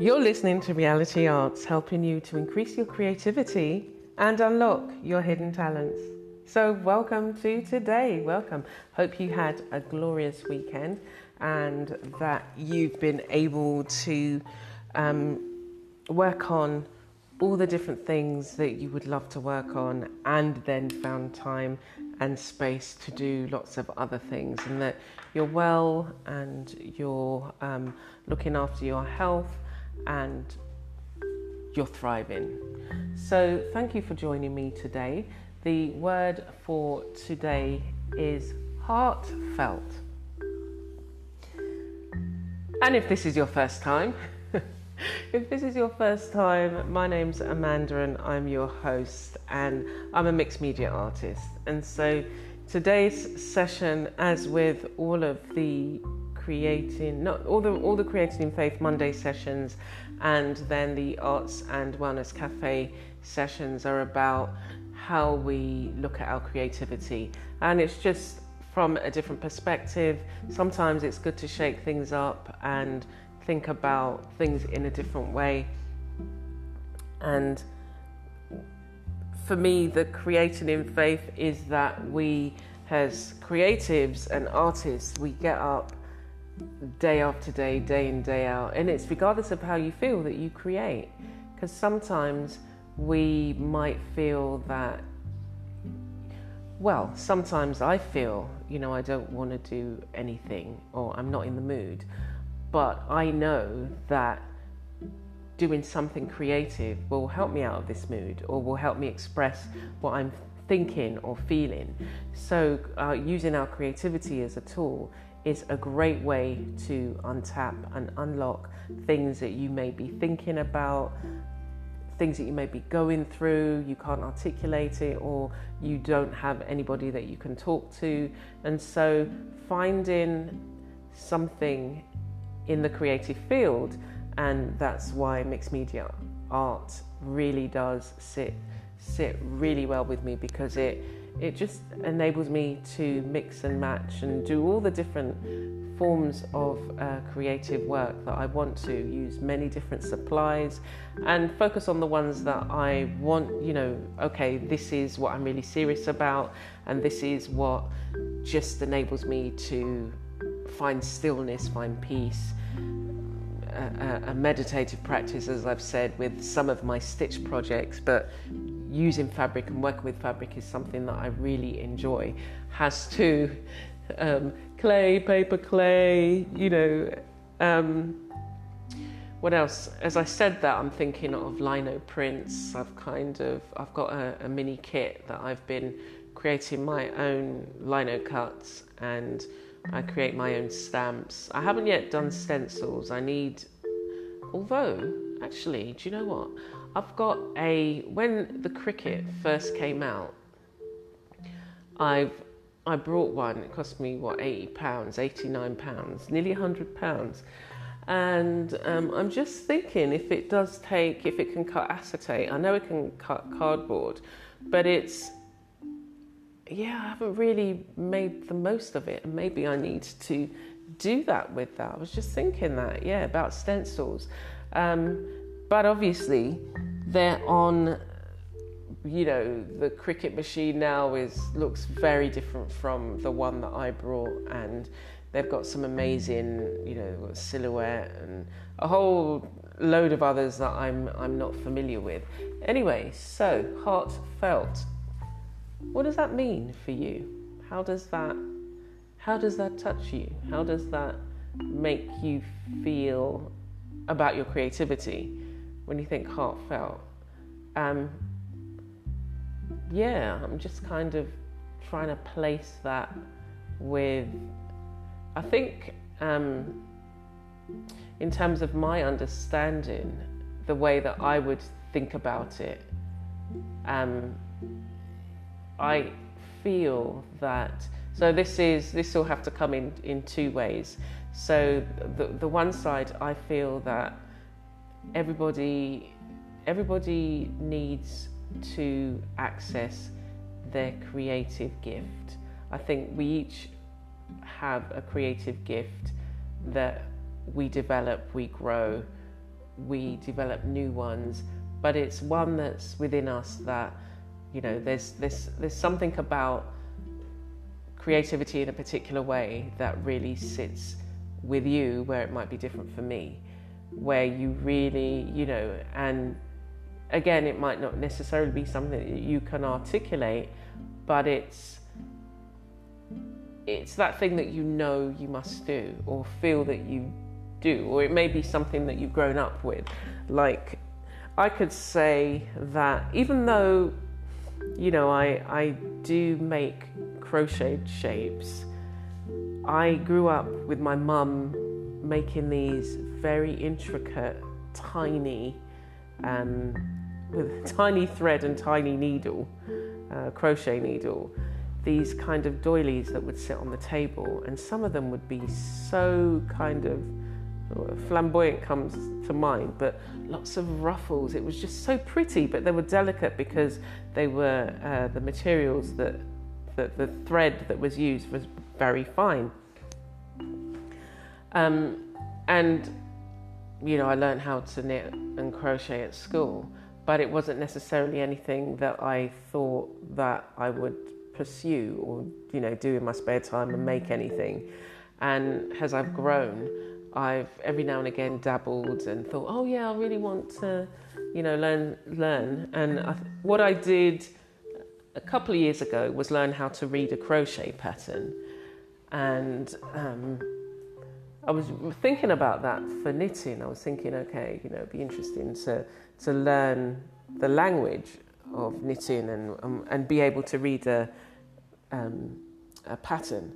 You're listening to Reality Arts, helping you to increase your creativity and unlock your hidden talents. So, welcome to today. Welcome. Hope you had a glorious weekend and that you've been able to um, work on all the different things that you would love to work on and then found time and space to do lots of other things and that you're well and you're um, looking after your health and you're thriving. So, thank you for joining me today. The word for today is heartfelt. And if this is your first time, if this is your first time, my name's Amanda and I'm your host, and I'm a mixed media artist. And so today's session, as with all of the creating, not all the all the creating in faith Monday sessions, and then the arts and wellness cafe sessions are about how we look at our creativity, and it's just from a different perspective. Sometimes it's good to shake things up and think about things in a different way. And for me, the creating in faith is that we, as creatives and artists, we get up day after day, day in, day out, and it's regardless of how you feel that you create. Because sometimes we might feel that well, sometimes I feel, you know, I don't want to do anything or I'm not in the mood. But I know that doing something creative will help me out of this mood or will help me express what I'm thinking or feeling. So, uh, using our creativity as a tool is a great way to untap and unlock things that you may be thinking about, things that you may be going through, you can't articulate it, or you don't have anybody that you can talk to. And so, finding something in the creative field, and that's why mixed media art really does sit sit really well with me because it it just enables me to mix and match and do all the different forms of uh, creative work that I want to use many different supplies and focus on the ones that I want, you know, okay, this is what I'm really serious about, and this is what just enables me to find stillness, find peace. A, a, meditative practice, as I've said, with some of my stitch projects, but using fabric and working with fabric is something that I really enjoy. Has to um, clay, paper clay, you know. Um, what else? As I said that, I'm thinking of lino prints. I've kind of I've got a, a mini kit that I've been creating my own lino cuts and I create my own stamps. I haven't yet done stencils. I need, although actually, do you know what? I've got a when the Cricut first came out. I've I brought one. It cost me what eighty pounds, eighty nine pounds, nearly hundred pounds. And um, I'm just thinking if it does take, if it can cut acetate. I know it can cut cardboard, but it's yeah, I haven't really made the most of it, maybe I need to do that with that. I was just thinking that, yeah, about stencils. Um, but obviously, they're on you know the Cricut machine now is looks very different from the one that I brought. And they've got some amazing you know silhouette and a whole load of others that I'm I'm not familiar with. Anyway so heartfelt. What does that mean for you? How does that how does that touch you? How does that make you feel about your creativity when you think heartfelt um, yeah, I'm just kind of trying to place that with, I think, um, in terms of my understanding, the way that I would think about it, um, I feel that. So this is this will have to come in in two ways. So the the one side, I feel that everybody everybody needs to access their creative gift. I think we each have a creative gift that we develop, we grow we develop new ones, but it's one that's within us that, you know, there's, there's, there's something about creativity in a particular way that really sits with you where it might be different for me, where you really, you know, and again, it might not necessarily be something that you can articulate, but it's it's that thing that you know you must do or feel that you do, or it may be something that you've grown up with. Like I could say that even though you know I I do make crocheted shapes, I grew up with my mum making these very intricate, tiny, um, with tiny thread and tiny needle, uh, crochet needle, these kind of doilies that would sit on the table, and some of them would be so kind of flamboyant comes to mind, but lots of ruffles. It was just so pretty, but they were delicate because they were uh, the materials that, that the thread that was used was very fine. Um, and you know, I learned how to knit and crochet at school, but it wasn't necessarily anything that I thought that I would pursue or you know do in my spare time and make anything. And as I've grown, I've every now and again dabbled and thought, oh yeah, I really want to, you know, learn learn. And I, what I did a couple of years ago was learn how to read a crochet pattern, and um, I was thinking about that for knitting. I was thinking, okay, you know, it'd be interesting to to learn the language of knitting and um, and be able to read a um, a pattern.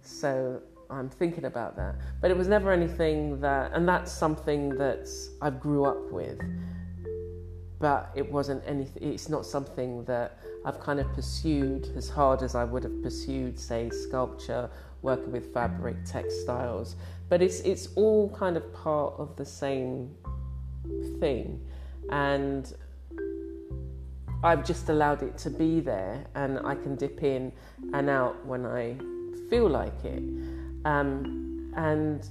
So I'm thinking about that. But it was never anything that, and that's something that I grew up with. But it wasn't anything, it's not something that I've kind of pursued as hard as I would have pursued, say, sculpture, working with fabric, textiles. But it's, it's all kind of part of the same thing. And I've just allowed it to be there, and I can dip in and out when I feel like it. Um, and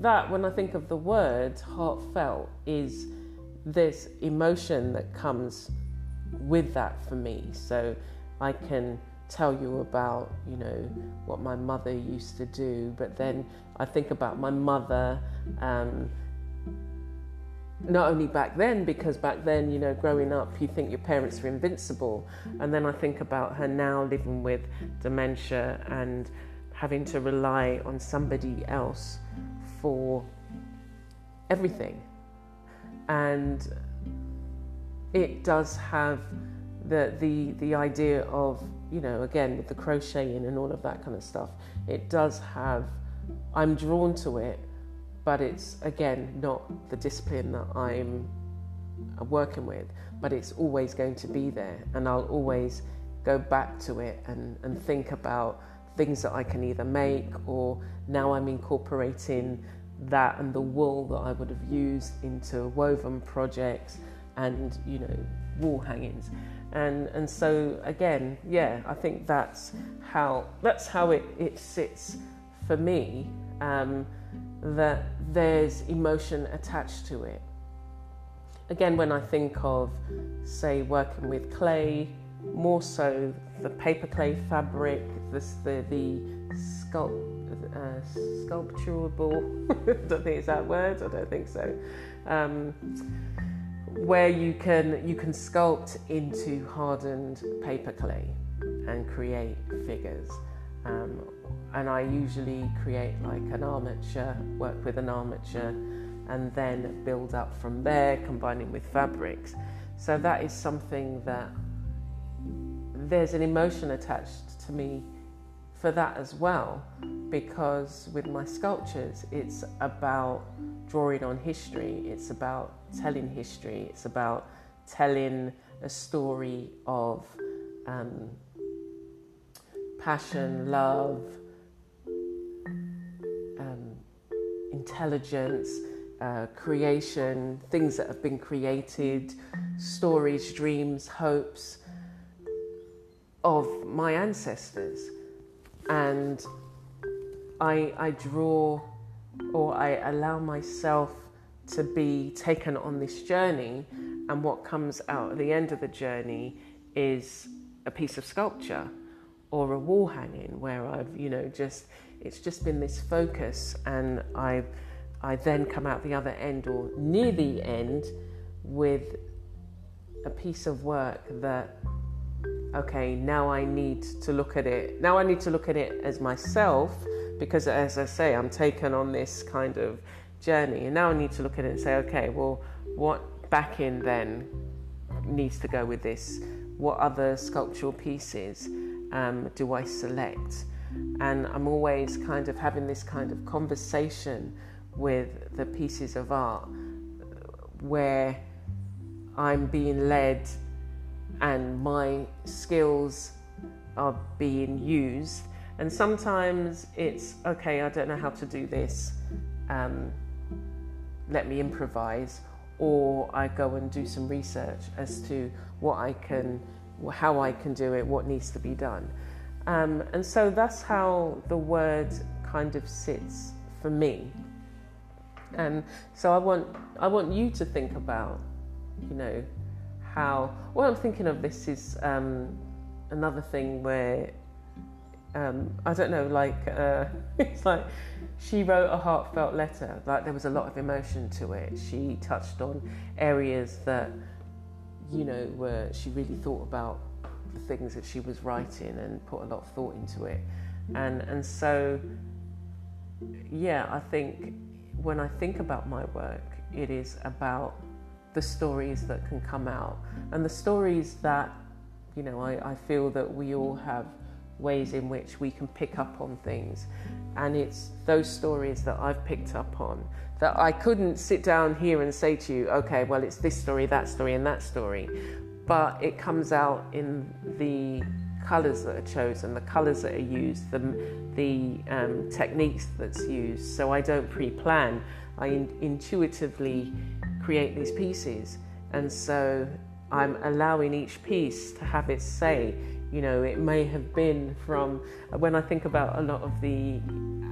that, when I think of the word heartfelt, is this emotion that comes with that for me. So I can tell you about, you know, what my mother used to do, but then I think about my mother. Um, not only back then, because back then, you know, growing up, you think your parents are invincible. And then I think about her now living with dementia and having to rely on somebody else for everything. And it does have the, the, the idea of, you know, again, with the crocheting and all of that kind of stuff, it does have, I'm drawn to it but it's again not the discipline that I'm working with, but it's always going to be there, and I'll always go back to it and, and think about things that I can either make or now I'm incorporating that and the wool that I would have used into woven projects and you know wall hangings and and so again yeah I think that's how that's how it, it sits for me um, that there's emotion attached to it. Again, when I think of, say, working with clay, more so the paper clay fabric, this, the, the sculpt, uh, sculpturable, I don't think it's that word, I don't think so, um, where you can, you can sculpt into hardened paper clay and create figures. Um, and I usually create like an armature, work with an armature, and then build up from there, combining with fabrics. So that is something that there's an emotion attached to me for that as well, because with my sculptures, it's about drawing on history, it's about telling history, it's about telling a story of um, passion, love, intelligence, uh, creation, things that have been created, stories, dreams, hopes of my ancestors. And I, I draw or I allow myself to be taken on this journey, and what comes out at the end of the journey is a piece of sculpture or a wall hanging where I've, you know, just it's just been this focus, and I, I then come out the other end or near the end with a piece of work that okay, now I need to look at it. Now I need to look at it as myself because, as I say, I'm taken on this kind of journey. And now I need to look at it and say, okay, well, what backing then needs to go with this? What other sculptural pieces um, do I select? And I'm always kind of having this kind of conversation with the pieces of art where I'm being led and my skills are being used. And sometimes it's okay, I don't know how to do this, um, let me improvise, or I go and do some research as to what I can, how I can do it, what needs to be done. Um, and so that's how the word kind of sits for me. And so I want, I want you to think about, you know, how. What I'm thinking of this is um, another thing where um, I don't know, like uh, it's like she wrote a heartfelt letter. Like there was a lot of emotion to it. She touched on areas that you know where she really thought about the things that she was writing and put a lot of thought into it. And and so yeah, I think when I think about my work, it is about the stories that can come out. And the stories that you know I, I feel that we all have ways in which we can pick up on things. And it's those stories that I've picked up on that I couldn't sit down here and say to you okay well it's this story that story and that story. But it comes out in the colors that are chosen the colors that are used the, the um, techniques that's used. So I don't pre-plan. I in- intuitively create these pieces. And so I'm allowing each piece to have its say. You know, it may have been from when I think about a lot of the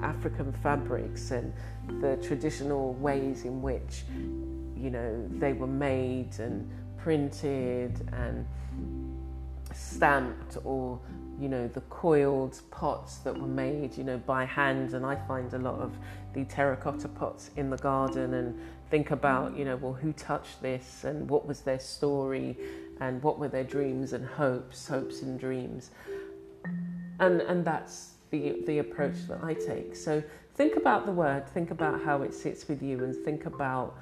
African fabrics and the traditional ways in which, you know, they were made and printed and stamped or you know the coiled pots that were made you know by hand and i find a lot of the terracotta pots in the garden and think about, you know, well, who touched this and what was their story and what were their dreams and hopes, hopes and dreams. And, and that's the, the approach that I take. So think about the word, think about how it sits with you, and think about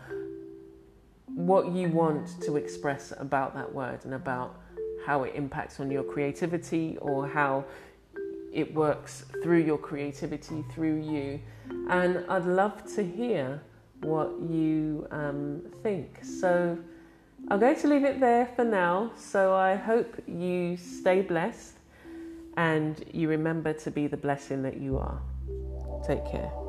what you want to express about that word and about how it impacts on your creativity or how it works through your creativity, through you. And I'd love to hear what you um, think. So I'm going to leave it there for now. So I hope you stay blessed and you remember to be the blessing that you are. Take care.